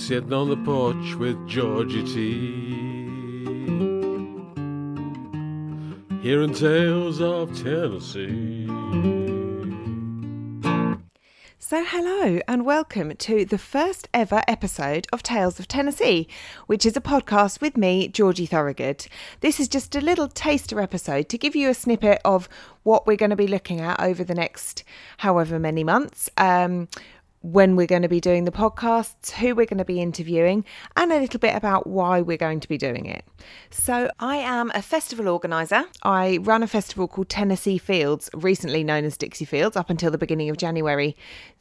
sitting on the porch with Georgie T. Hearing tales of Tennessee. So, hello and welcome to the first ever episode of Tales of Tennessee, which is a podcast with me, Georgie Thorogood. This is just a little taster episode to give you a snippet of what we're going to be looking at over the next however many months. Um, when we're going to be doing the podcasts, who we're going to be interviewing, and a little bit about why we're going to be doing it. So, I am a festival organiser. I run a festival called Tennessee Fields, recently known as Dixie Fields, up until the beginning of January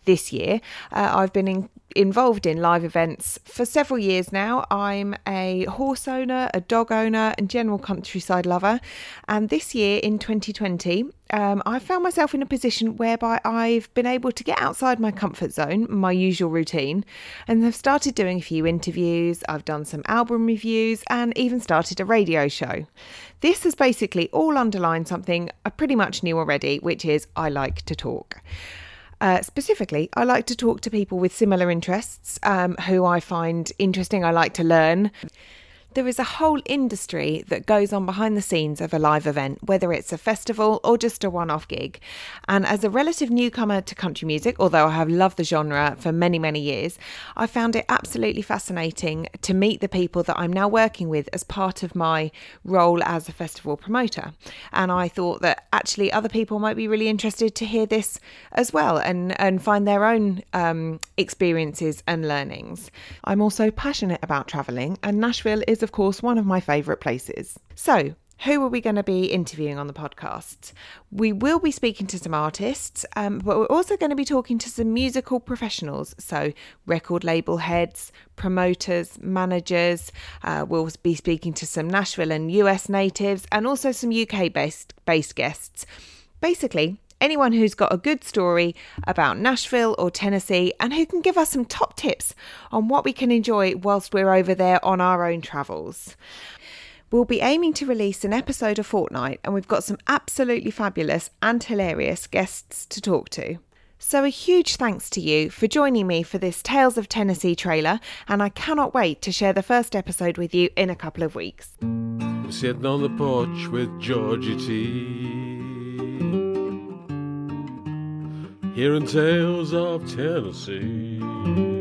this year. Uh, I've been in, involved in live events for several years now. I'm a horse owner, a dog owner, and general countryside lover. And this year in 2020, um, I found myself in a position whereby I've been able to get outside my comfort zone, my usual routine, and have started doing a few interviews. I've done some album reviews and even started a radio show. This has basically all underlined something I pretty much knew already, which is I like to talk. Uh, specifically, I like to talk to people with similar interests um, who I find interesting. I like to learn. There is a whole industry that goes on behind the scenes of a live event, whether it's a festival or just a one off gig. And as a relative newcomer to country music, although I have loved the genre for many, many years, I found it absolutely fascinating to meet the people that I'm now working with as part of my role as a festival promoter. And I thought that actually other people might be really interested to hear this as well and, and find their own um, experiences and learnings. I'm also passionate about travelling, and Nashville is is, of course, one of my favourite places. So, who are we going to be interviewing on the podcast? We will be speaking to some artists, um, but we're also going to be talking to some musical professionals. So, record label heads, promoters, managers. Uh, we'll be speaking to some Nashville and US natives and also some UK based, based guests. Basically, anyone who's got a good story about Nashville or Tennessee and who can give us some top tips on what we can enjoy whilst we're over there on our own travels. We'll be aiming to release an episode a fortnight, and we've got some absolutely fabulous and hilarious guests to talk to. So, a huge thanks to you for joining me for this Tales of Tennessee trailer, and I cannot wait to share the first episode with you in a couple of weeks. Sitting on the porch with Georgie T hearing tales of Tennessee.